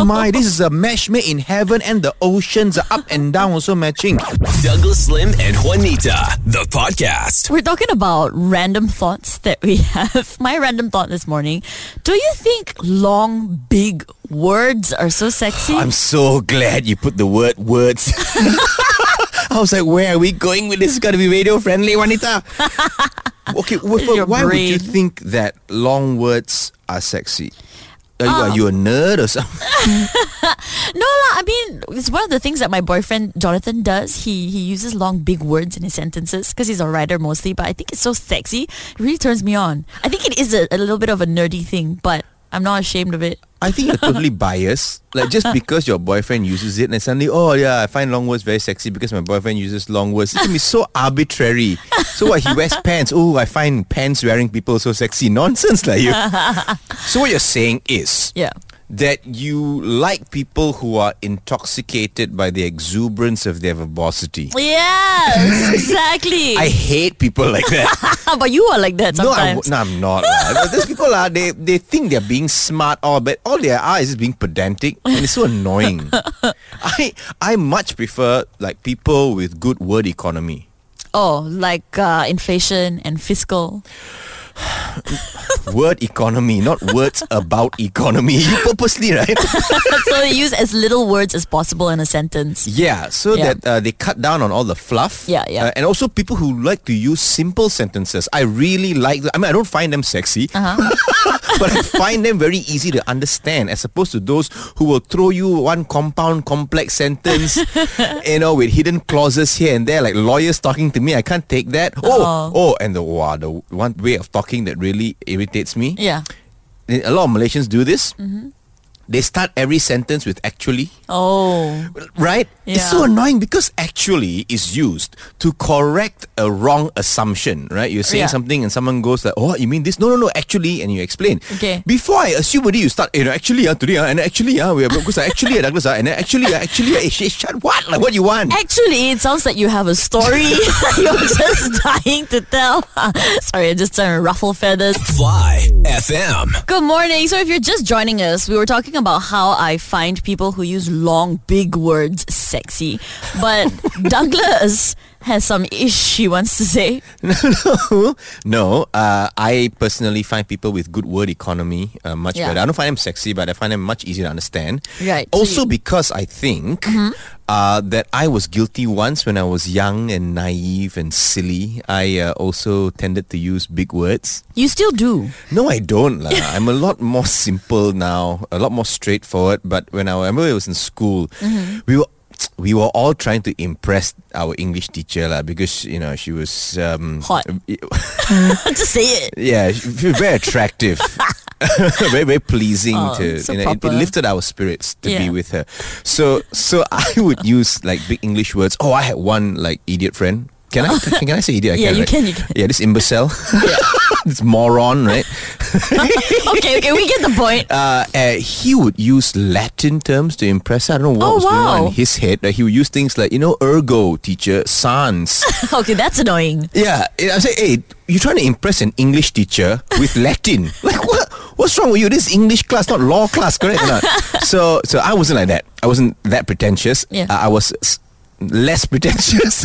Oh my, this is a match made in heaven and the oceans are up and down also matching. Douglas Lim and Juanita, the podcast. We're talking about random thoughts that we have. My random thought this morning. Do you think long, big words are so sexy? I'm so glad you put the word words. I was like, where are we going with this? It's got to be radio friendly, Juanita. okay, wh- Your why would you think that long words are sexy? Are you, are you a nerd or something? No, lah, I mean, it's one of the things that my boyfriend Jonathan does. He he uses long, big words in his sentences because he's a writer mostly. But I think it's so sexy. It really turns me on. I think it is a, a little bit of a nerdy thing, but I'm not ashamed of it. I think you're totally biased. Like just because your boyfriend uses it and suddenly, oh yeah, I find long words very sexy because my boyfriend uses long words. It can be so arbitrary. So what he wears pants. Oh, I find pants wearing people so sexy. Nonsense like you. so what you're saying is Yeah. That you like people who are intoxicated by the exuberance of their verbosity. Yes, exactly. I hate people like that. but you are like that No, I'm, sometimes. no, I'm not. But Those people are they they think they're being smart, or but all they are is being pedantic, and it's so annoying. I I much prefer like people with good word economy. Oh, like uh, inflation and fiscal. Word economy, not words about economy. You purposely, right? so they use as little words as possible in a sentence. Yeah, so Yeah. that uh, they cut down on all the fluff. Yeah, yeah. Uh, and also people who like to use simple sentences. I really like. I mean, I don't find them sexy, Uh-huh. but I find them very easy to understand, as opposed to those who will throw you one compound, complex sentence, you know, with hidden clauses here and there, like lawyers talking to me. I can't take that. Oh, oh, and the wow, the one way of talking that really irritates me. Yeah. A lot of Malaysians do this. Mm-hmm. They start every sentence with actually. Oh. Right? It's so annoying because actually is used to correct a wrong assumption, right? You're saying Yeah. something and someone goes like, oh, you mean this? No, no, no, actually, and you explain. Okay. Before I assume already, you start, you know, actually, uh, today, uh, and actually, uh, we are, because actually, uh, Douglas, uh, and then actually, uh, actually, uh, sh- sh- shut what? Like, what do you want? Actually, it sounds like you have a story you're just dying to tell. Sorry, I'm just trying to ruffle feathers. Fly FM. Good morning. So, if you're just joining us, we were talking about how I find people who use long, big words sexy. But Douglas has some ish she wants to say. no, no. Uh, I personally find people with good word economy uh, much Yeah. better. I don't find them sexy, but I find them much easier to understand. Right, so Also you- because I think uh, that I was guilty once when I was young and naive and silly. I uh, also tended to use big words. You still do. No, I don't. lah. I'm a lot more simple now, a lot more straightforward. But when I remember I was in school, we were we were all trying to impress our English teacher lah, because you know she was um, Hot. just say it. yeah, she was very attractive. very very pleasing Oh, to so you know, it, it lifted our spirits to be with her. So so I would use like big English words. Oh, I had one like idiot friend. Can I can, can I say idiot? I Yeah, you right? can, you can. Yeah, this imbecile, this moron, right? Okay, okay, we get the point. uh, uh, he would use Latin terms to impress her. I don't know what Oh, was going on in his head. Uh, he would use things like, you know, ergo, teacher, sans. Okay, that's annoying. yeah. I say, hey, you're trying to impress an English teacher with Latin. Like, what? What's wrong with you? This is English class, not law class, correct or not? so, so I wasn't like that. I wasn't that pretentious. Yeah. Uh, I was less pretentious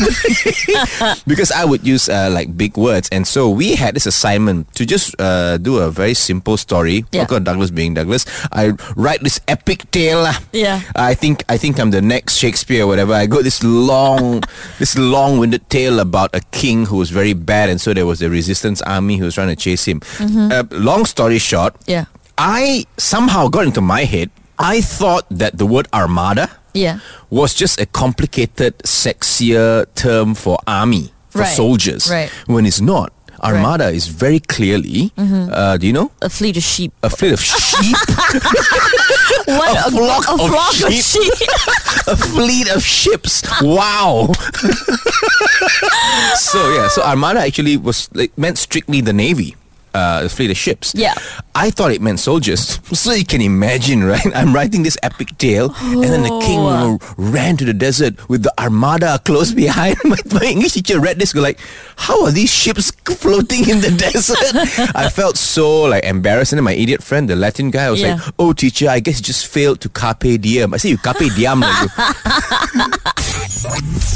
because I would use uh, like big words, and so we had this assignment to just uh, do a very simple story. Yeah. Of course, Douglas being Douglas, I write this epic tale. Yeah. I think I think I'm the next Shakespeare or whatever. I got this long, this long-winded tale about a king who was very bad, and so there was a resistance army who was trying to chase him. Uh, long story short, Yeah. I somehow got into my head. I thought that the word armada Yeah. was just a complicated, sexier term for army, for Right, soldiers. right. When it's not. Armada is very clearly, uh, do you know? A fleet of sheep. A fleet of sheep, What? A flock a of flock of sheep. sheep. a fleet of ships. Wow. so yeah, so Armada actually was like meant strictly the navy. Uh, the fleet of ships. Yeah. I thought it meant soldiers. So you can imagine, right? I'm writing this epic tale, and then the king Oh. ran to the desert with the armada close behind. My, my English teacher read this, go like, "How are these ships floating in the desert?" I felt so like embarrassed. And then my idiot friend, the Latin guy, was Yeah. like, "Oh, teacher, I guess you just failed to carpe diem." I say, "You carpe diem." like.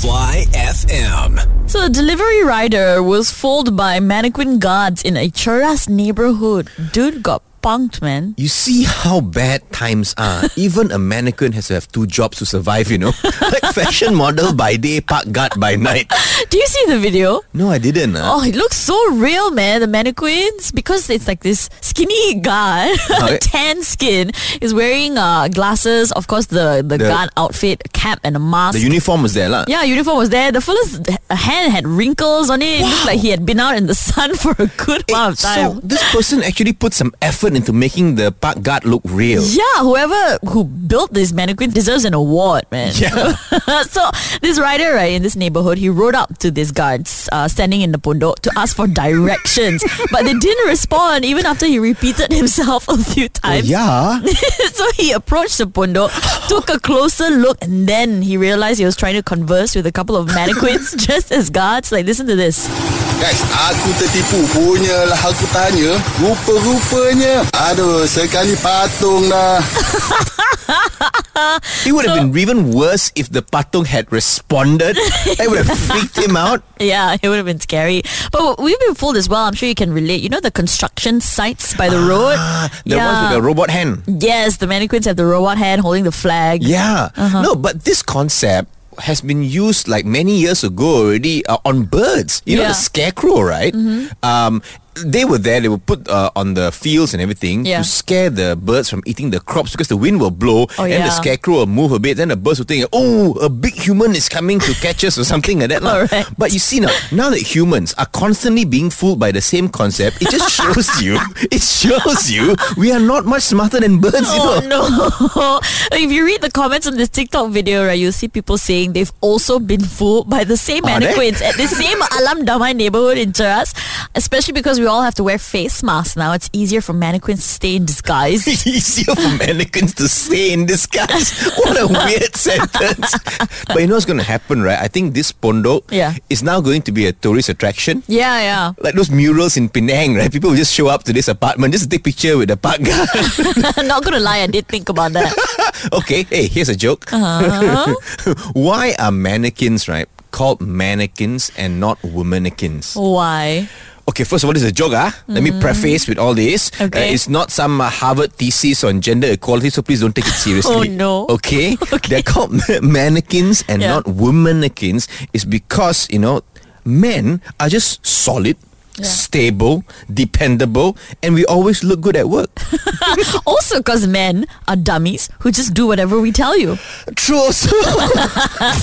Fly FM. So the delivery rider was fooled by mannequin guards in a Neighborhood. Dude got punked, man. You see how bad times are. Even a mannequin has to have two jobs to survive, you know? like fashion model by day, park guard by night. Do you see the video? No, I didn't. ah. Oh, it looks so real, man. The mannequins, because it's like this skinny guy, Okay. tan skin, is wearing uh, glasses. Of course, the the, The- guard outfit, cap, and a mask. The uniform was there, lah. yeah, uniform was there. The fella's hand had wrinkles on it. It looked like he had been out in the sun for a good Eh, amount of time. So this person actually put some effort into making the park guard look real. Yeah, whoever who built this mannequin deserves an award, man. Yeah. so this rider, right, in this neighborhood, he rode up to these guards uh, standing in the pondok to ask for directions, but they didn't respond even after he repeated himself a few Oh, times. yeah. so he approached the pondok, took a closer look, and then he realized he was trying to converse with a couple of mannequins just as guards. Like, listen to this. Guys, aku tertipu punya lah aku tanya. Rupa-rupanya. Aduh, sekali patung dah. It would have been even worse if the patung had responded. I would have freaked him out. Yeah, it would have been scary. But we've been fooled as well. I'm sure you can relate. You know the construction sites by the road? Ah, the ones with the robot hand. Yes, the mannequins have the robot hand holding the flag. Yeah. Uh-huh. No, but this concept has been used like many years ago already uh, on birds. You know the scarecrow, right? Um, they were there. They were put uh, on the fields and everything Yeah. to scare the birds from eating the crops because the wind will blow Oh, and the scarecrow will move a bit. Then the birds will think, "Oh, a big human is coming to catch us" or something like that. But you see now, now that humans are constantly being fooled by the same concept, it just shows you. It shows you we are not much smarter than birds. you Oh know? no! if you read the comments on this TikTok video, right, you'll see people saying they've also been fooled by the same Are they? mannequins at the same Alam Damai neighborhood in Cheras. Especially because we all have to wear face masks now. It's easier for mannequins to stay in disguise. easier for mannequins to stay in disguise. What a weird sentence. But you know what's going to happen, right? I think this Pondok Yeah. is now going to be a tourist attraction. yeah, yeah. Like those murals in Penang, right? People will just show up to this apartment just to take picture with the park guy. Not gonna lie, I did think about that. okay, hey, here's a joke. Uh-huh. Why are mannequins, right, called mannequins and not womanikins? Why? Okay, first of all, this is a joke, ah. Let me preface with all this. Mm. Okay. Uh, it's not some uh, Harvard thesis on gender equality, so please don't take it seriously. Oh, no. Okay? Okay. They're called mannequins and Yeah. not womannequins. Is because, you know, men are just solid, stable, dependable, and we always look good at work. Also, because men are dummies who just do whatever we tell you. True also.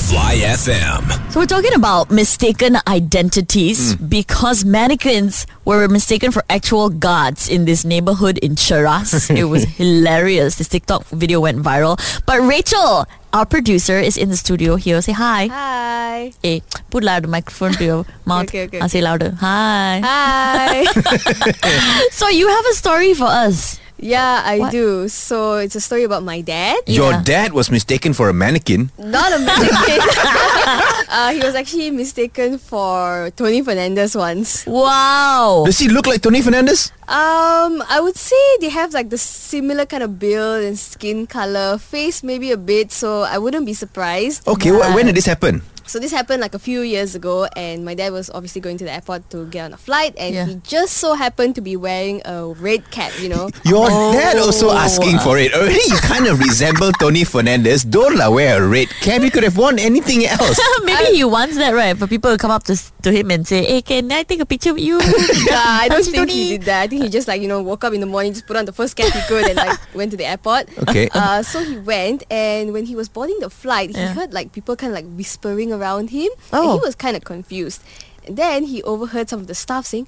Fly FM. So we're talking about mistaken identities hmm. because mannequins were mistaken for actual guards in this neighborhood in Cheras. it was hilarious. This TikTok video went viral. But Rachel, our producer, is in the studio here. Say hi. Hi. Hey, put louder microphone to your mouth. okay, okay. I'll say louder. Hi. Hi. So you have a story for us. Yeah, I What? do. So it's a story about my dad. Your Yeah. dad was mistaken for a mannequin. Not a mannequin. uh, he was actually mistaken for Tony Fernandes once. Wow. Does he look like Tony Fernandes? Um, I would say they have like the similar kind of build and skin color, face maybe a bit. So I wouldn't be surprised. Okay, wh- when did this happen? So this happened like a few years ago, and my dad was obviously going to the airport to get on a flight, and Yeah. he just so happened to be wearing a red cap. You know. Your dad also Oh. asking for it. Already you kind of resemble Tony Fernandes. Don't la wear a red cap. You could have worn anything else. Maybe he wants that, right? For people to come up to, to him and say, hey, can I take a picture with you? Yeah, I don't think Tony. he did that. I think he just like you know woke up in the morning, just put on the first cap he could, and like went to the airport. Okay. Uh, so he went, and when he was boarding the flight, he Yeah. heard like people kind of like whispering around him, and Oh. he was kind of confused. And then he overheard some of the staff saying,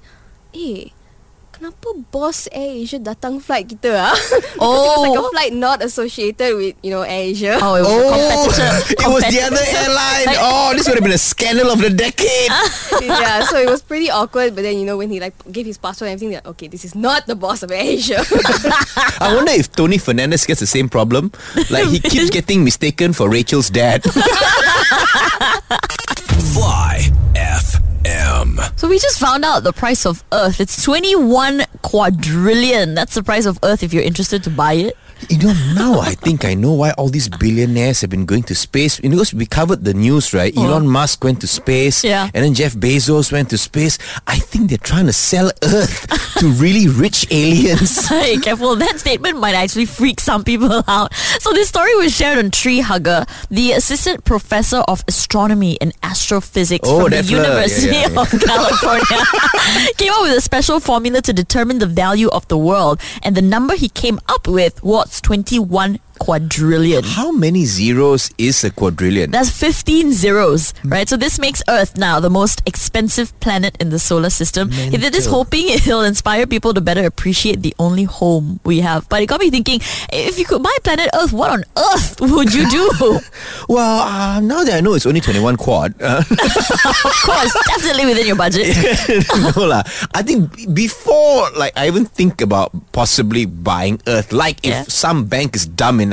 "Hey, kenapa Boss Air Asia datang flight kita ah? Oh. it was like a Oh. flight not associated with, you know, Air Asia. Oh, it was a competitor. it was the other airline. Oh, this would have been a scandal of the decade. yeah, so it was pretty awkward. But then, you know, when he like gave his passport and everything, like, okay, this is not the boss of Air Asia. I wonder if Tony Fernandes gets the same problem. Like he keeps getting mistaken for Rachel's dad. Fly FM. So we just found out the price of Earth. It's 21 quadrillion. That's the price of Earth if you're interested to buy it. You know, now I think I know why all these billionaires have been going to space. You know, because we covered the news, right? Oh. Elon Musk went to space. Yeah. And then Jeff Bezos went to space. I think they're trying to sell Earth to really rich aliens. Hey, careful. That statement might actually freak some people out. So this story was shared on Tree Hugger, the assistant professor of astronomy and astrophysics Oh, from the that fella. Yeah, University yeah, yeah. of California, came up with a special formula to determine the value of the world. And the number he came up with was 21 quadrillion. How many zeros is a quadrillion? That's 15 zeros, right? So this makes Earth now the most expensive planet in the solar system. He did this Mental. hoping it'll inspire people to better appreciate the only home we have. But it got me thinking, if you could buy planet Earth, what on earth would you do? well, uh, now that I know it's only 21 quad, uh, of course, definitely within your budget. no lah. I think before, like, I even think about possibly buying Earth. Like, if Yeah. some bank is dumb enough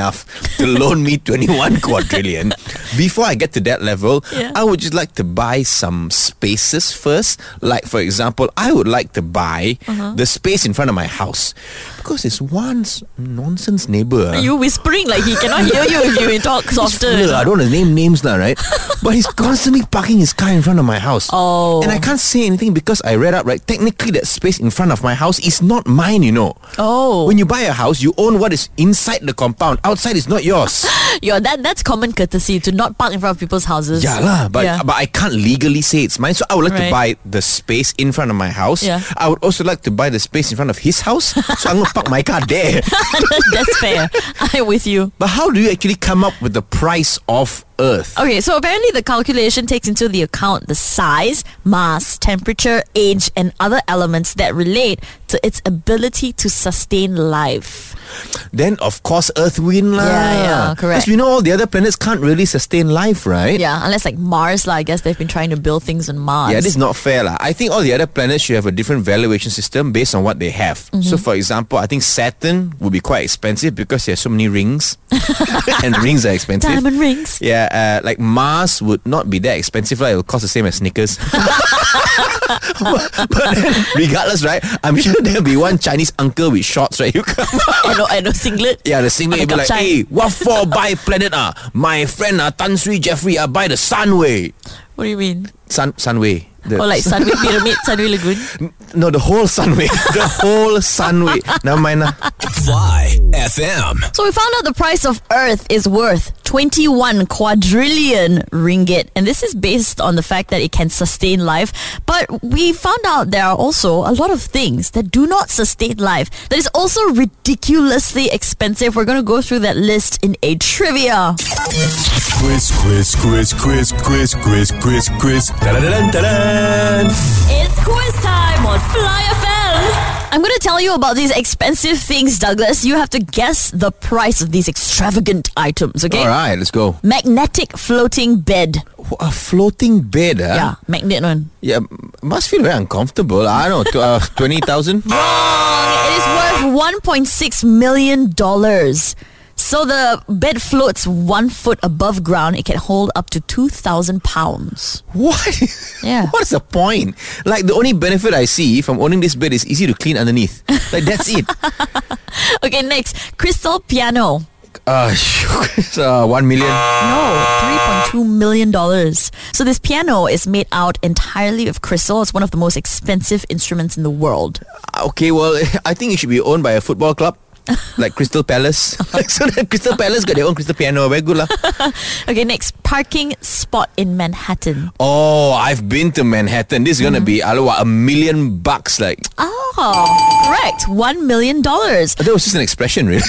to loan me 21 quadrillion, before I get to that level, Yeah. I would just like to buy some spaces first. Like, for example, I would like to buy Uh-huh. the space in front of my house because it's one nonsense neighbor. ah. you whispering like he cannot hear you if you talk softer. Look. I don't want to name names now, right? but he's constantly parking his car in front of my house. Oh. And I can't say anything because I read up, right? Technically, that space in front of my house is not mine, you know. Oh. When you buy a house, you own what is inside the compound. Outside is not yours. Yo, that that's common courtesy to not park in front of people's houses. yeah, lah. But, Yeah. but I can't legally say it's mine. So I would like to buy the space in front of my house. Yeah. I would also like to buy the space in front of his house. so I'm going to park my car there. that's fair. I'm with you. But how do you actually come up with the price of Earth? Okay, so apparently the calculation takes into the account the size, mass, temperature, age, and other elements that relate to its ability to sustain life. Then of course Earth win lah. Yeah, yeah, correct. Because we know all the other planets can't really sustain life, right? Yeah, unless like Mars, lah. I guess they've been trying to build things on Mars. Yeah, this is not fair lah. I think all the other planets should have a different valuation system based on what they have. Mm-hmm. So for example, I think Saturn would be quite expensive because there's so many rings. and rings are expensive. Diamond rings. Yeah, uh, like Mars would not be that expensive. Like, it'll cost the same as Snickers. but, but then, regardless, right? I'm sure there'll be one Chinese uncle with shorts, right? You come I know, I know, singlet. Yeah, the singlet will be like, hey, what for buy planet ah? My friend ah, Tan Sri Jeffrey ah, buy the Sunway. What do you mean? Sun Sunway. The, Or like Sunway Pyramid, Sunway Lagoon? no, the whole Sunway. the whole Sunway. Never mind ah. Fly FM. So we found out the price of Earth is worth 21 quadrillion ringgit. And this is based on the fact that it can sustain life. But we found out there are also a lot of things that do not sustain life. That is also ridiculously expensive. We're going to go through that list in a trivia. Quiz, quiz, quiz, quiz, quiz, quiz, quiz, quiz. It's quiz time on Fly FM. I'm going to tell you about these expensive things, Douglas. You have to guess the price of these extravagant items, okay? All right, let's go. Magnetic floating bed. A floating bed, ah? Yeah, magnet one. Yeah, must feel very uncomfortable. I don't know, tw- uh, 20,000? It is worth 1.6 million dollars. So the bed floats one foot above ground. It can hold up to 2,000 pounds. What? Yeah. What's the point? Like, the only benefit I see from owning this bed is easy to clean underneath. Like, that's it. Okay, next. Crystal piano. Uh, it's, uh, one million. No, $3.2 million. So this piano is made out entirely of crystal. It's one of the most expensive instruments in the world. Okay, well, I think it should be owned by a football club. like Crystal Palace. like, so the Crystal Palace got their own crystal piano. Very good lah. Okay, next. Parking spot in Manhattan. Oh, I've been to Manhattan. This is gonna mm. be alo, a million bucks. Like Oh, correct. $1 million. that was just an expression, really.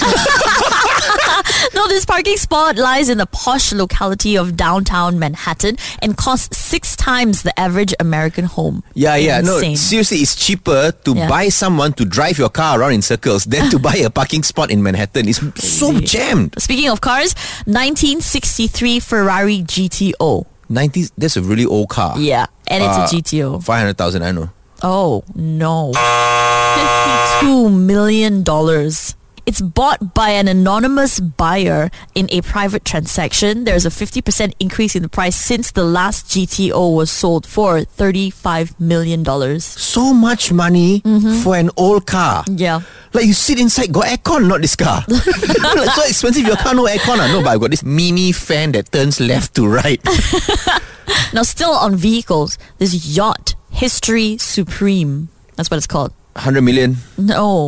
No, this parking spot lies in the posh locality of downtown Manhattan and costs six times the average American home. Yeah, yeah. No, seriously, it's cheaper to Yeah. buy someone to drive your car around in circles than to buy a parking spot in Manhattan. It's so jammed. Speaking of cars, 1963 Ferrari GTO. 90s, that's a really old car. Yeah, and it's Uh, a GTO. 500,000, I know. Oh no. $52 million. It's bought by an anonymous buyer in a private transaction. There's a 50% increase in the price since the last GTO was sold for $35 million. So much money for an old car. Yeah. Like you sit inside, got aircon, not this car. like so expensive, your car no aircon. Ah. No, but I've got this mini fan that turns left to right. Now, still on vehicles, this yacht, History Supreme. That's what it's called. 100 million. No.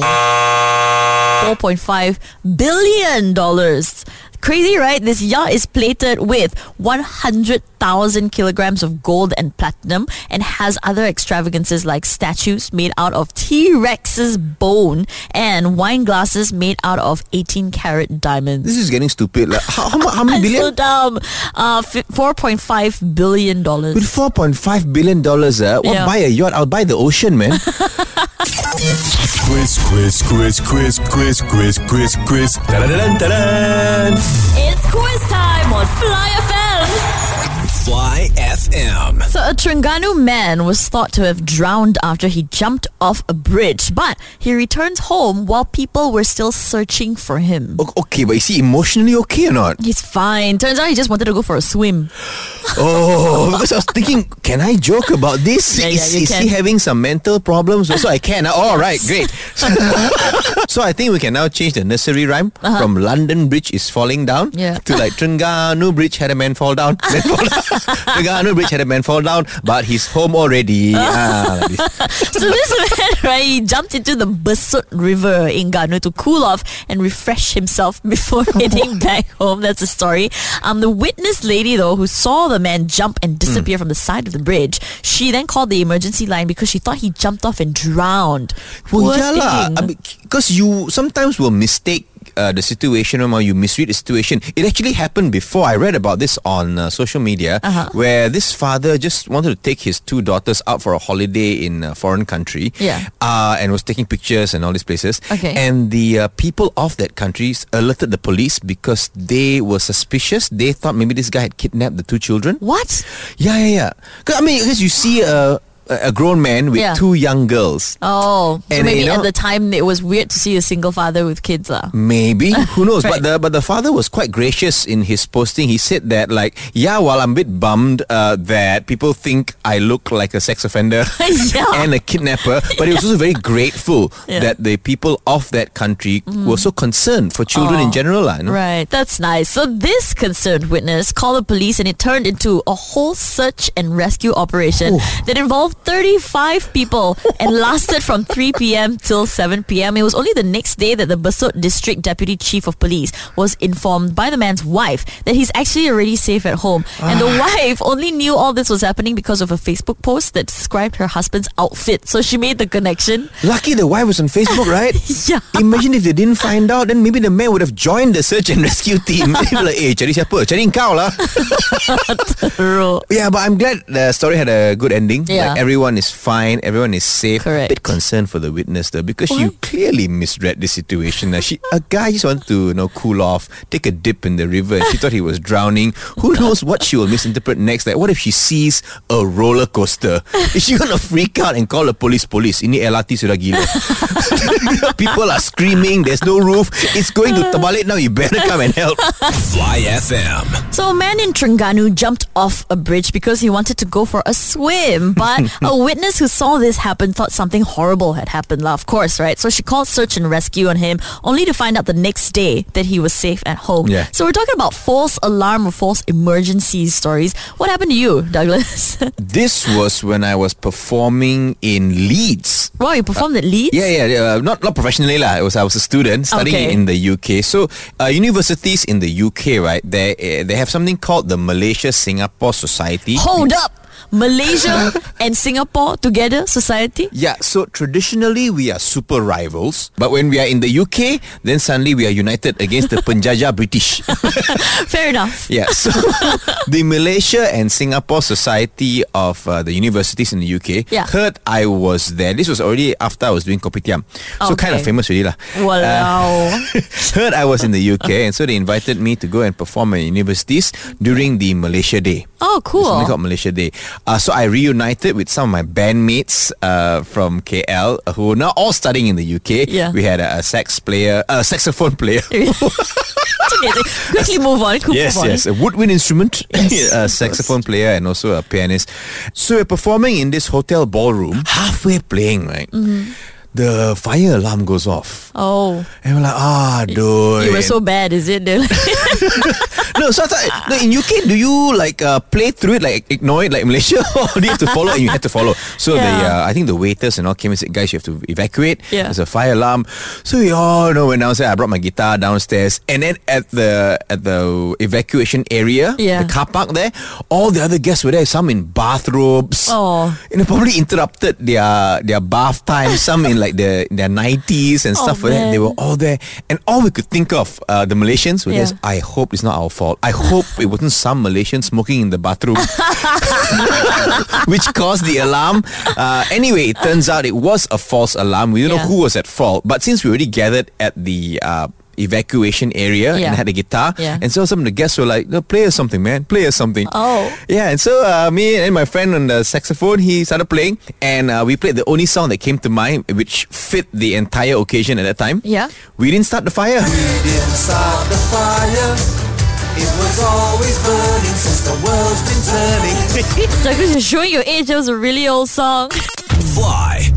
$4.5 billion. Crazy, right? This yacht is plated with 100,000 kilograms of gold and platinum and has other extravagances like statues made out of T-Rex's bone and wine glasses made out of 18 karat diamonds. This is getting stupid. Like, how, how, how many That's so dumb. Uh, fi- $4.5 billion. With 4.5 billion dollars, uh, what Yeah. buy a yacht? I'll buy the ocean, man. Quiz, quiz, quiz, quiz, quiz, quiz, quiz, quiz. It's quiz time on Fly FM. Fly FM. So a Terengganu man was thought to have drowned after he jumped off a bridge, but he returns home while people were still searching for him. Okay, but is he emotionally okay or not? He's fine. Turns out he just wanted to go for a swim. Oh, because I was thinking, can I joke about this? Yeah, yeah, is you is he having some mental problems? So I can. All right, great. so I think we can now change the nursery rhyme from London Bridge is falling down Uh-huh. Yeah. to like Terengganu Bridge had a man fall down. Man fall down. Terengganu Bridge had a man fall down, but he's home already. Ah, like this. So this man, right, he jumped into the Besut River in Ganu to cool off and refresh himself before heading back home. That's the story. Um, the witness lady, though, who saw the man jump and disappear from the side of the bridge, she then called the emergency line because she thought he jumped off and drowned. Well, yeah lah. I mean, because you sometimes will mistake uh, the situation or you misread the situation. It actually happened before. I read about this on uh, social media Uh-huh. where this father just wanted to take his two daughters out for a holiday in a foreign country. Yeah. Uh, and was taking pictures and all these places. Okay. And the uh, people of that country alerted the police because they were suspicious. They thought maybe this guy had kidnapped the two children. what? Yeah, yeah, yeah. I mean, because you see a, a grown man with Yeah. two young girls. Oh, so And, maybe you know- at the time it was weird to see a single father with kids, lah. Maybe who knows? Right. But the but the father was quite gracious in his posting. He said that like, yeah, while I'm a bit bummed uh, that people think I look like a sex offender Yeah. and a kidnapper, but he was also very grateful that the people of that country were so concerned for children in Oh. general. lah, you know? Right, that's nice. So this concerned witness called the police and it turned into a whole search and rescue operation that involved 35 people and lasted from 3 p.m. till 7 p.m. It was only the next day that the Besut District Deputy Chief of Police was informed by the man's wife that he's actually already safe at home. And the wife only knew all this was happening because of a Facebook post that described her husband's outfit. So she made the connection. Lucky the wife was on Facebook, right? Yeah. Imagine if they didn't find out, then maybe the man would have joined the search and rescue team. They'd be like, eh, cari siapa? Cari kau lah. Yeah, but I'm glad the story had a good ending. Yeah. Like everyone is fine, everyone is safe. Correct. Bit concerned for the witness though, because you clearly misread the situation. Now, she, a guy just wanted to you know cool off, take a dip in the river, and she thought he was drowning. Who knows what she will misinterpret next? Like, what if she sees a roller coaster? Is she gonna freak out and call the police? Police, ini LRT sudah gila. People are screaming. There's no roof. It's going to terbalik now. You better come and help. Fly FM. So a man in Terengganu jumped off a bridge because he wanted to go for a swim. But a witness who saw this happen thought something horrible had happened, lah, of course, right? So she called search and rescue on him, only to find out the next day that he was safe at home. Yeah. So we're talking about false alarm or false emergency stories. What happened to you, Douglas? This was when I was performing in Leeds. wow, you performed at Leeds? Yeah, yeah, yeah. Uh, not not professionally lah. It was I was a student studying Okay. in the UK. So uh, universities in the UK, right? They uh, they have something called the Malaysia Singapore Society. Hold up. Malaysia and Singapore together society? Yeah, so traditionally we are super rivals, but when we are in the UK, then suddenly we are united against the Penjaja British. Fair enough. Yeah, so the Malaysia and Singapore Society of uh, the Universities in the UK Yeah. heard I was there. This was already after I was doing kopitiam. So kind of Okay. famous already lah. Walao. heard I was in the UK and so they invited me to go and perform at universities during the Malaysia Day. Oh, cool. It's something called Malaysia Day. Uh, so I reunited with some of my bandmates uh, from KL uh, who are now all studying in the UK. Yeah. We had a, a sax player, a saxophone player. Quickly move on. Quick Yes, move on. yes, a woodwind instrument, Yes, a saxophone player, and also a pianist. So we're performing in this hotel ballroom. Halfway playing, right? Mm-hmm. The fire alarm goes off, Oh, and we're like, ah, dude. you were so bad, is it? No, so I thought, no, in UK, do you like uh, play through it, like ignore it, like Malaysia, or do you have to follow? And you had to follow. So the uh, I think the waiters and all came and said, guys, you have to evacuate. Yeah. There's a fire alarm. So we all know when downstairs. I brought my guitar downstairs, and then at the at the evacuation area, Yeah. the car park there, all the other guests were there. Some in bathrobes. Oh. And they probably interrupted their their bath time. Some in like the their nineties and Oh, stuff like that. They were all there, and all we could think of, uh, the Malaysians were Yeah. just, I hope it's not our fault. I hope it wasn't some Malaysian smoking in the bathroom, which caused the alarm. Uh, anyway, it turns out it was a false alarm. We don't know who was at fault, but since we already gathered at the uh, evacuation area Yeah. and had a guitar, Yeah. and so some of the guests were like, "No, play us something, man. Play us something." Oh. Yeah, and so uh, me and my friend on the saxophone, he started playing, and uh, we played the only song that came to mind, which fit the entire occasion at that time. Yeah. We didn't start the fire. We didn't start the fire. It was always burning since the world's been turning. Douglas, you're showing your age. That was a really old song. Fly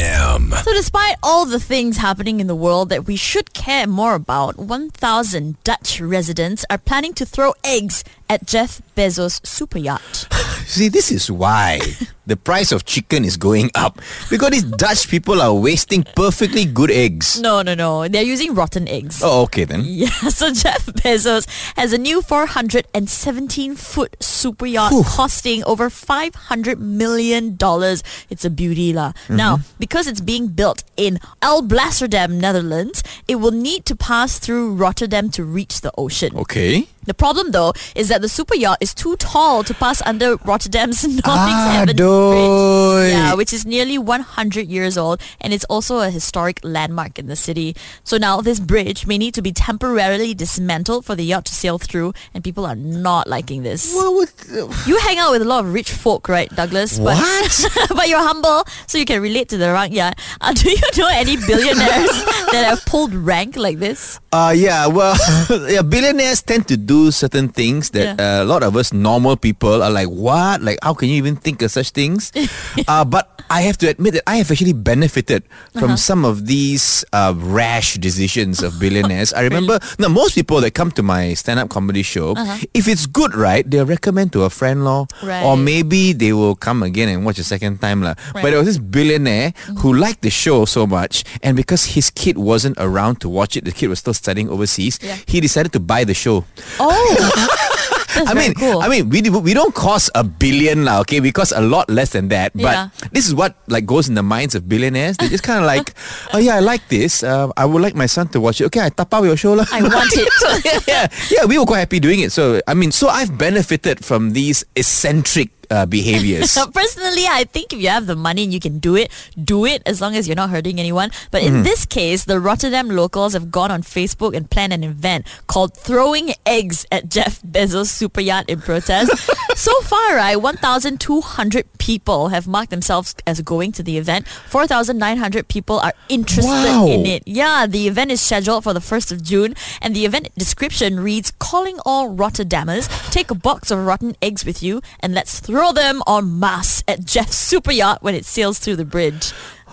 FM. So, despite all the things happening in the world that we should care more about, 1,000 Dutch residents are planning to throw eggs at Jeff Bezos' super yacht. See, this is why the price of chicken is going up because these Dutch people are wasting perfectly good eggs. No, no, no. They're using rotten eggs. Oh, okay then. Yeah, so Jeff Bezos has a new 417 foot super yacht Whew. costing over 500 million dollars. It's a beauty lah. Mm-hmm. Now, because it's being built in Alblasserdam, Netherlands, it will need to pass through Rotterdam to reach the ocean. Okay. The problem though is that the super yacht is too tall to pass under Rotterdam's Nottingshaven Adoy. Bridge. Yeah, which is nearly 100 years old and it's also a historic landmark in the city. So now this bridge may need to be temporarily dismantled for the yacht to sail through and people are not liking this. Well, You hang out with a lot of rich folk, right, Douglas? But, What? but you're humble, so you can relate to the rank yacht. Uh, do you know any billionaires that have pulled rank like this? Uh, yeah, well, yeah, billionaires tend to do certain things that Yeah. uh, a lot of us normal people are like, what? Like, how can you even think of such things? uh, but I have to admit that I have actually benefited from some of these uh, rash decisions of billionaires. I remember, now, most people that come to my stand-up comedy show, if it's good, right, they'll recommend to a friend, law, or maybe they will come again and watch a second time. lah. But Right. Mm-hmm. there was this billionaire who liked the show so much, and because his kid wasn't around to watch it, the kid was still studying overseas. Yeah. He decided to buy the show. Oh, I mean, cool. I mean, we we don't cost a billion now, okay? We cost a lot less than that. But Yeah. this is what like goes in the minds of billionaires. They just kind of like, oh yeah, I like this. Uh, I would like my son to watch it. Okay, I tap out your show lah. I want it. yeah, yeah, we were quite happy doing it. So I mean, so I've benefited from these eccentric uh, behaviors. Personally, I think if you have the money and you can do it, do it as long as you're not hurting anyone. But Mm-hmm. in this case, the Rotterdam locals have gone on Facebook and planned an event called Throwing Eggs at Jeff Bezos' super yacht in protest. so far, right, 1,200 people have marked themselves as going to the event. 4,900 people are interested Wow. in it. Yeah, the event is scheduled for the 1st of June and the event description reads calling all Rotterdammers, take a box of rotten eggs with you and let's throw them en masse at Jeff's super yacht when it sails through the bridge.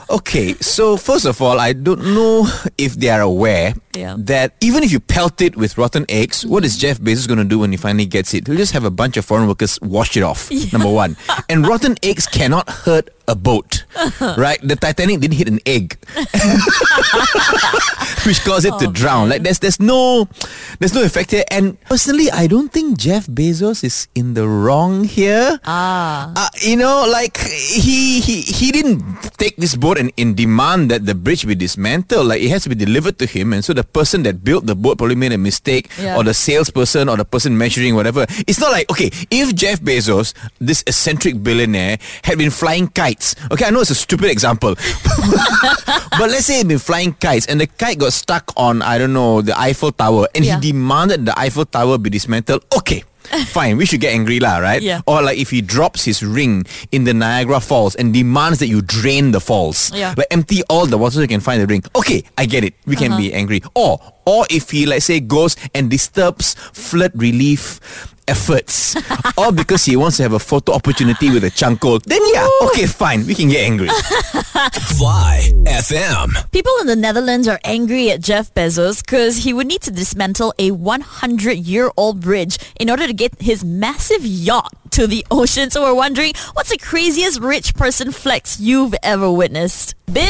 Okay, so first of all, I don't know if they are aware Yeah. that even if you pelt it with rotten eggs, what is Jeff Bezos going to do when he finally gets it? He'll just have a bunch of foreign workers wash it off. Number one, and rotten eggs cannot hurt a boat, right? The Titanic didn't hit an egg, which caused it to drown. Like there's there's no there's no effect here. And personally, I don't think Jeff Bezos is in the wrong here. Ah. Uh, you know, like he he he didn't take this boat and, and demand that the bridge be dismantled. Like it has to be delivered to him, and so the person that built the boat probably made a mistake, Yeah. or the salesperson, or the person measuring whatever. It's not like okay, if Jeff Bezos, this eccentric billionaire, had been flying kites. Okay, I know it's a stupid example, but let's say he'd been flying kites, and the kite got stuck on I don't know the Eiffel Tower, and Yeah. he demanded the Eiffel Tower be dismantled. Okay. Fine, we should get angry lah, right? Yeah. Or like if he drops his ring in the Niagara Falls and demands that you drain the falls. Yeah. Like empty all the water so you can find the ring. Okay, I get it. We can uh-huh. be angry. Or or if he let's say goes and disturbs flood relief efforts. or because he wants to have a photo opportunity with a chunkle, then yeah, okay, fine. We can get angry. Fly FM. People in the Netherlands are angry at Jeff Bezos because he would need to dismantle a 100 year old bridge in order to get his massive yacht to the ocean. So we're wondering, what's the craziest rich person flex you've ever witnessed? Billy!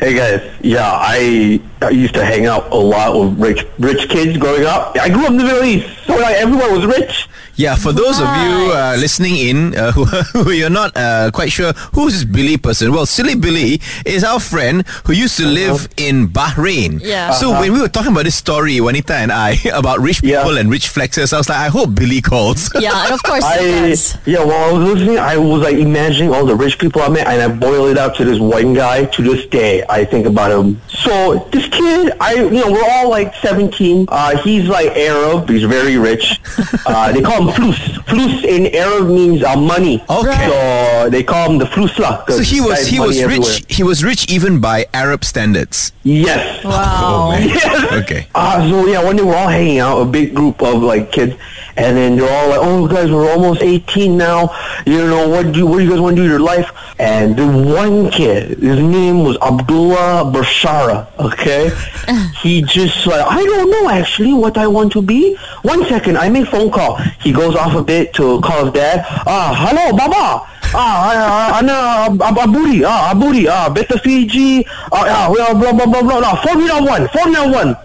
Hey guys, yeah, I, I used to hang out a lot with rich rich kids growing up. I grew up in the Middle East, so like everyone was rich. Yeah, for those of you uh, listening in uh, who, who you're not uh, quite sure who's this Billy person, well, Silly Billy is our friend who used to live in Bahrain. Yeah. So when we were talking about this story, Juanita and I, about rich Yeah. people and rich flexes, I was like, I hope Billy calls. Yeah, and of course I does. yeah, while I was listening, I was like imagining all the rich people I met, and I boiled it up to this one guy. To this day, I think about him. So this kid, I you know, we're all like 17. Uh, he's like Arab. He's very rich. Uh, they call him flus. Flus in Arab means uh, money. Okay. So they call him the flus lah. 'cause So he was he money was everywhere. rich. He was rich even by Arab standards. Yes. Wow. Okay. Uh, so yeah, one day we're all hanging out, a big group of like kids, and then they're all like, "Oh, guys, we're almost 18 now. You know, what do you, what do you guys want to do with your life?" And the one kid, his name was Abdullah Bashara. Okay, he just like, I don't know actually what I want to be. One second, I make phone call. He goes off a bit to call his dad. Ah, hello, Baba. Ah, ana Ab- Aburi. Ah, Aburi. Ah, Beta Fiji. Ah, blah blah blah blah. blah. Formula One. Formula One.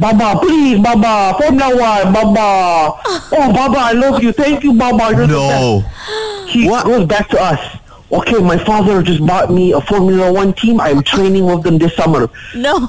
Baba, please, Baba, Formula One, Baba. Oh, Baba, I love you. Thank you, Baba. You're No. He What? goes back to us. Okay, my father just bought me a Formula One team. I'm training with them this summer. No.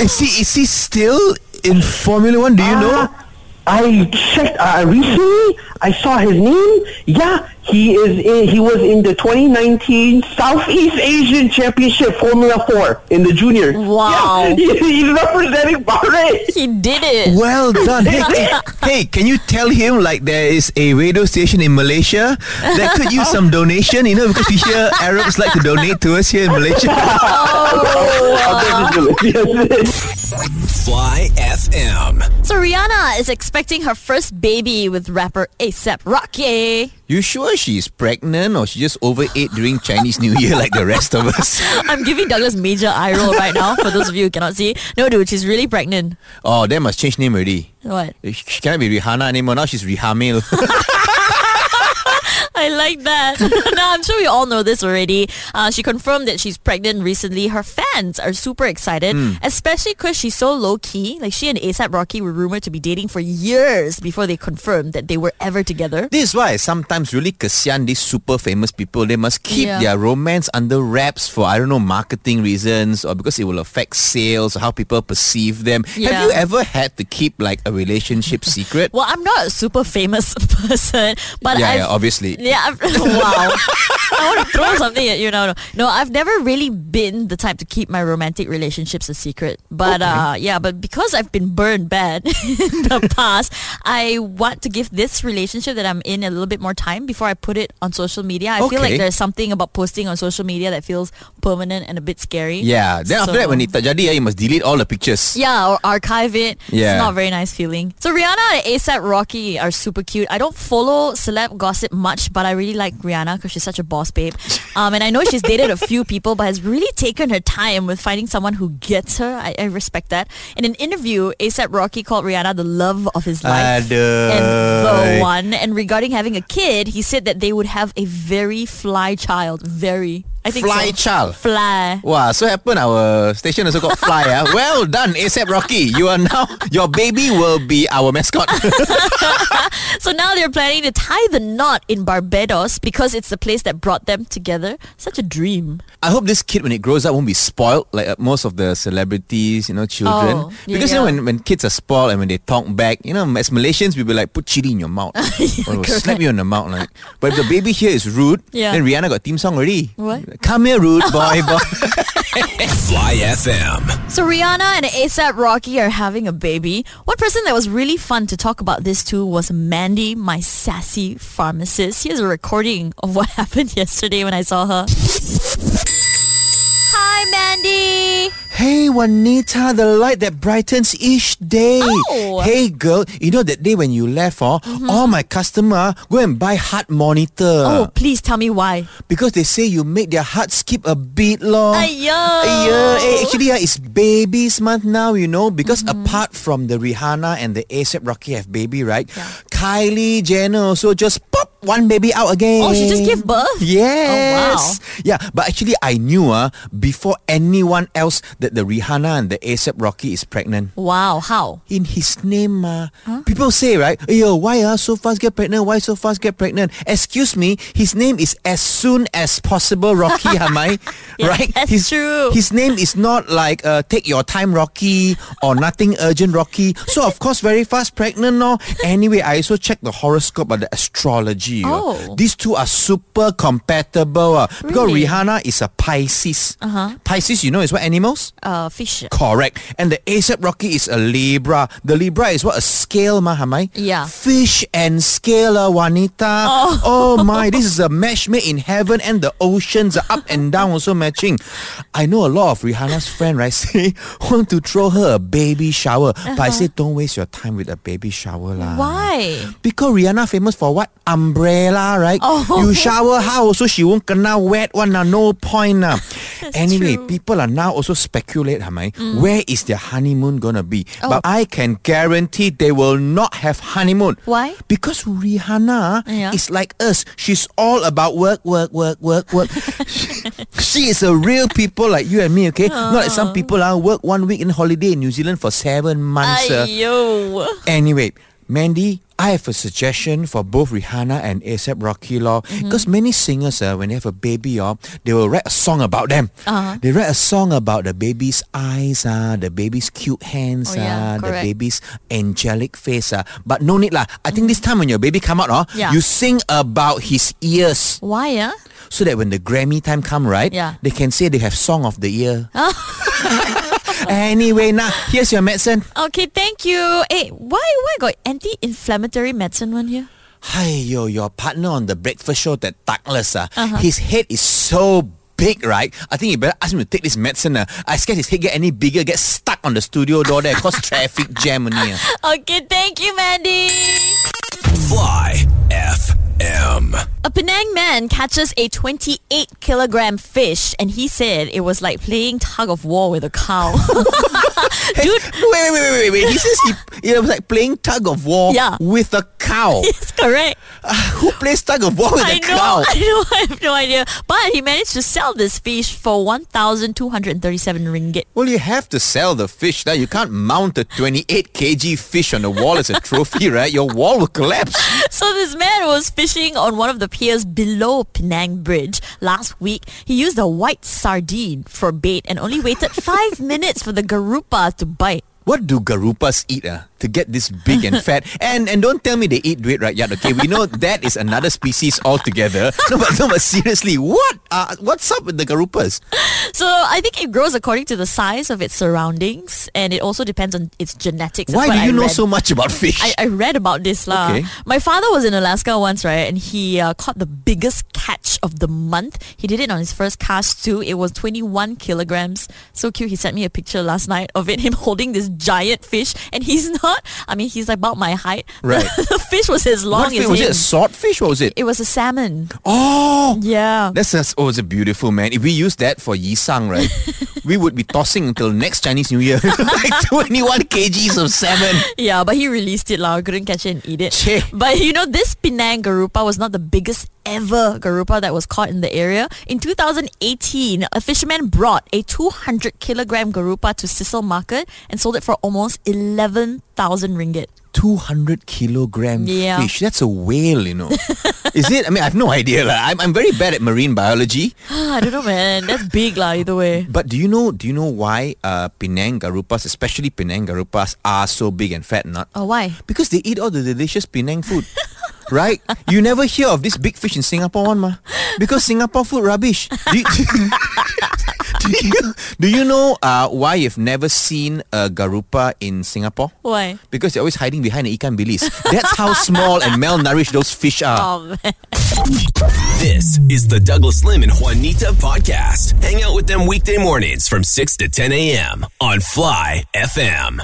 Is he is he still in Formula One? Do you know? Ah, I checked uh, recently. I saw his name. Yeah, he is. In, he was in the 2019 Southeast Asian Championship Formula Four in the juniors. Wow. Yeah, he- he's representing Bahrain. he did it. Well done. Hey, hey, hey, can you tell him like there is a radio station in Malaysia that could use some donation? You know, because we hear Arabs like to donate to us here in Malaysia. I'll definitely do it. Yes. Fly FM. So Rihanna is expecting her first baby with rapper ASAP Rocky. You sure she's pregnant or she just overate during Chinese New Year like the rest of us? I'm giving Douglas major eye roll right now for those of you who cannot see. No, dude, she's really pregnant. Oh, they must change name already. What? She cannot be Rihanna anymore. Now she's Rihamil. I like that. no, I'm sure we all know this already. Uh, she confirmed that she's pregnant recently. Her fans are super excited, especially because she's so low key. Like she and ASAP Rocky were rumored to be dating for years before they confirmed that they were ever together. This is why sometimes really kasihan these super famous people. They must keep Yeah. their romance under wraps for I don't know marketing reasons or because it will affect sales or how people perceive them. Yeah. Have you ever had to keep like a relationship secret? Well, I'm not a super famous person, but yeah, yeah, obviously. Yeah, I've, wow. I want to throw something at you. No, no, no. I've never really been the type to keep my romantic relationships a secret. But uh, yeah, but because I've been burned bad in the past, I want to give this relationship that I'm in a little bit more time before I put it on social media. I feel like there's something about posting on social media that feels permanent and a bit scary. Yeah. Then after So- that, when it jadi, ah, you must delete all the pictures. yeah, or archive it. Yeah. It's not a very nice feeling. So Rihanna and ASAP Rocky are super cute. I don't follow celeb gossip much, but but I really like Rihanna because she's such a boss babe. Um, and I know she's dated a few people, but has really taken her time with finding someone who gets her. I, I respect that. In an interview, ASAP Rocky called Rihanna the love of his life Aduh. and the one. And regarding having a kid, he said that they would have a very fly child. Very. I think Fly so. child. Fly. Wow, so happen our station also got fly. ah. Well done, ASAP Rocky. You are now your baby will be our mascot. So now they're planning to tie the knot in Barbados because it's the place that brought them together. Such a dream. I hope this kid when it grows up won't be spoiled like uh, most of the celebrities, you know, children. Oh, yeah, because you know yeah. when, when kids are spoiled and when they talk back, you know, as Malaysians we will be like put chili in your mouth. or we'll slap you on the mouth like. But if the baby here is rude, Yeah. then Rihanna got theme song already. What? Come here, rude boy, boy. Fly FM. So Rihanna and ASAP Rocky are having a baby. One person that was really fun to talk about this to was Mandy, my sassy pharmacist. Here's a recording of what happened yesterday when I saw her. Hi, Mandy. Hey Juanita, the light that brightens each day. Oh. Hey girl, you know that day when you left, oh, all my customer go and buy heart monitor. Oh, please tell me why. Because they say you make their heart skip a beat, lor. Aiyo. Aiyo. Eh, actually, ah, it's babies month now, you know. Because apart from the Rihanna and the ASAP Rocky have baby, right? Yeah. Kylie Jenner also just pop one baby out again. Oh, she just gave birth? Yes. Oh, wow. Yeah, but actually, I knew uh, before anyone else that the Rihanna and the ASAP Rocky is pregnant Wow, how? in his name. Uh, People say, right, yo, why uh, so fast get pregnant? Why so fast get pregnant? Excuse me, his name is as soon as possible Rocky, Hamai. Yeah, right? that's his, true. His name is not like uh, take your time Rocky or nothing urgent Rocky. So, of course, very fast pregnant, no? Anyway, I also checked the horoscope of the astrology. uh. Oh. These two are super compatible. Uh, because Rihanna is a Pisces. Uh-huh. Pisces, you know, is what animals? Uh, fish. Correct. And the ASAP Rocky is a Libra. The Libra is what? A scale, ma, hamai? Yeah. Fish and scale, uh, Juanita. Oh. my, this is a match made in heaven and the oceans are up and down also matching. I know a lot of Rihanna's friend, right, say want to throw her a baby shower. But I say don't waste your time with a baby shower lah. Why? Because Rihanna famous for what? Umbrella, right? Oh. You shower how so she won't kena wet one, nah, no point. Nah. anyway, true. people are now also speculate, Hamai, where is their honeymoon gonna be? Oh. But I can guarantee they will not have honeymoon. Why? Because Rihanna Yeah. is like us. She's all about work, work, work, work, work. she is a real people like you and me, okay? Not like some people uh, work one week in holiday in New Zealand for seven months. uh. Anyway, Mandy, I have a suggestion for both Rihanna and ASAP Rocky Law. Mm-hmm. Because many singers, uh, when they have a baby, uh, they will write a song about them. Uh-huh. They write a song about the baby's eyes, uh, the baby's cute hands, Oh, yeah, uh, the baby's angelic face. Uh. But no need lah. I think this time when your baby come out, uh, Mm-hmm. Yeah. you sing about his ears. Why, ah? So that when the Grammy time come, right, Yeah. they can say they have song of the year. anyway, now here's your medicine. Okay, thank you. Hey, why why got anti-inflammatory medicine one here? Hi, yo, your partner on the breakfast show, that Douglas, uh, Uh-huh. his head is so big, right? I think you better ask him to take this medicine. Uh. I scared his head get any bigger, get stuck on the studio door there, cause traffic jam only. Uh. Okay, thank you, Mandy. Fly FM. A Penang man catches a 28 kilogram fish and he said it was like playing tug of war with a cow. Dude, no, wait, wait, wait, wait, wait. He says he, it was like playing tug of war Yeah. with a cow. it's correct. Uh, who plays tug of war with I a know, cow? I know, I have no idea. But he managed to sell this fish for 1,237 ringgit. Well, you have to sell the fish. Now you can't mount a 28 kg fish on the wall as a trophy, right? Your wall will collapse. So this man was fishing on one of the piers below Penang Bridge last week. He used a white sardine for bait and only waited five minutes for the garupa to bite. What do garupas eat uh, to get this big and fat? And and don't tell me they eat duit right yet, okay? We know that is another species altogether. No, but, no, but seriously, what? Uh, what's up with the garupas? So I think it grows according to the size of its surroundings and it also depends on its genetics. Why do I you know read. so much about fish? I, I read about this lah. Okay. My father was in Alaska once, right? And he uh, caught the biggest catch of the month. He did it on his first cast too. It was 21 kilograms. So cute. He sent me a picture last night of it, him holding this giant fish. And he's not I mean, he's about my height. Right. the fish was as long What as fish? Was it a swordfish? What was it? It was a salmon. Oh, Yeah. that's just, oh, it's a beautiful man. If we use that for Yisang, right, we would be tossing until next Chinese New Year like 21 kgs of salmon. Yeah, but he released it lah. Couldn't catch it and eat it. Che. But you know, this Penang garupa was not the biggest ever garupa that was caught in the area. In 2018, a fisherman brought a 200 kilogram garupa to Sissel Market and sold it for almost 11,000 ringgit. 200 kilogram Yeah. fish. That's a whale, you know. Is it? I mean, I have no idea. I'm, I'm very bad at marine biology. I don't know, man. That's big lah. Either way. But do you know do you know why uh, Penang garupas, especially Penang garupas, are so big and fat? Not Oh, why? because they eat all the delicious Penang food. right? You never hear of this big fish in Singapore one, ma. Because Singapore food rubbish. Do you, do you, know uh, why you've never seen a garupa in Singapore? Why? Because they're always hiding behind an ikan bilis. That's how small and malnourished those fish are. Oh man. This is the Douglas Lim and Juanita podcast. Hang out with them weekday mornings from 6 to 10 a.m. on Fly FM.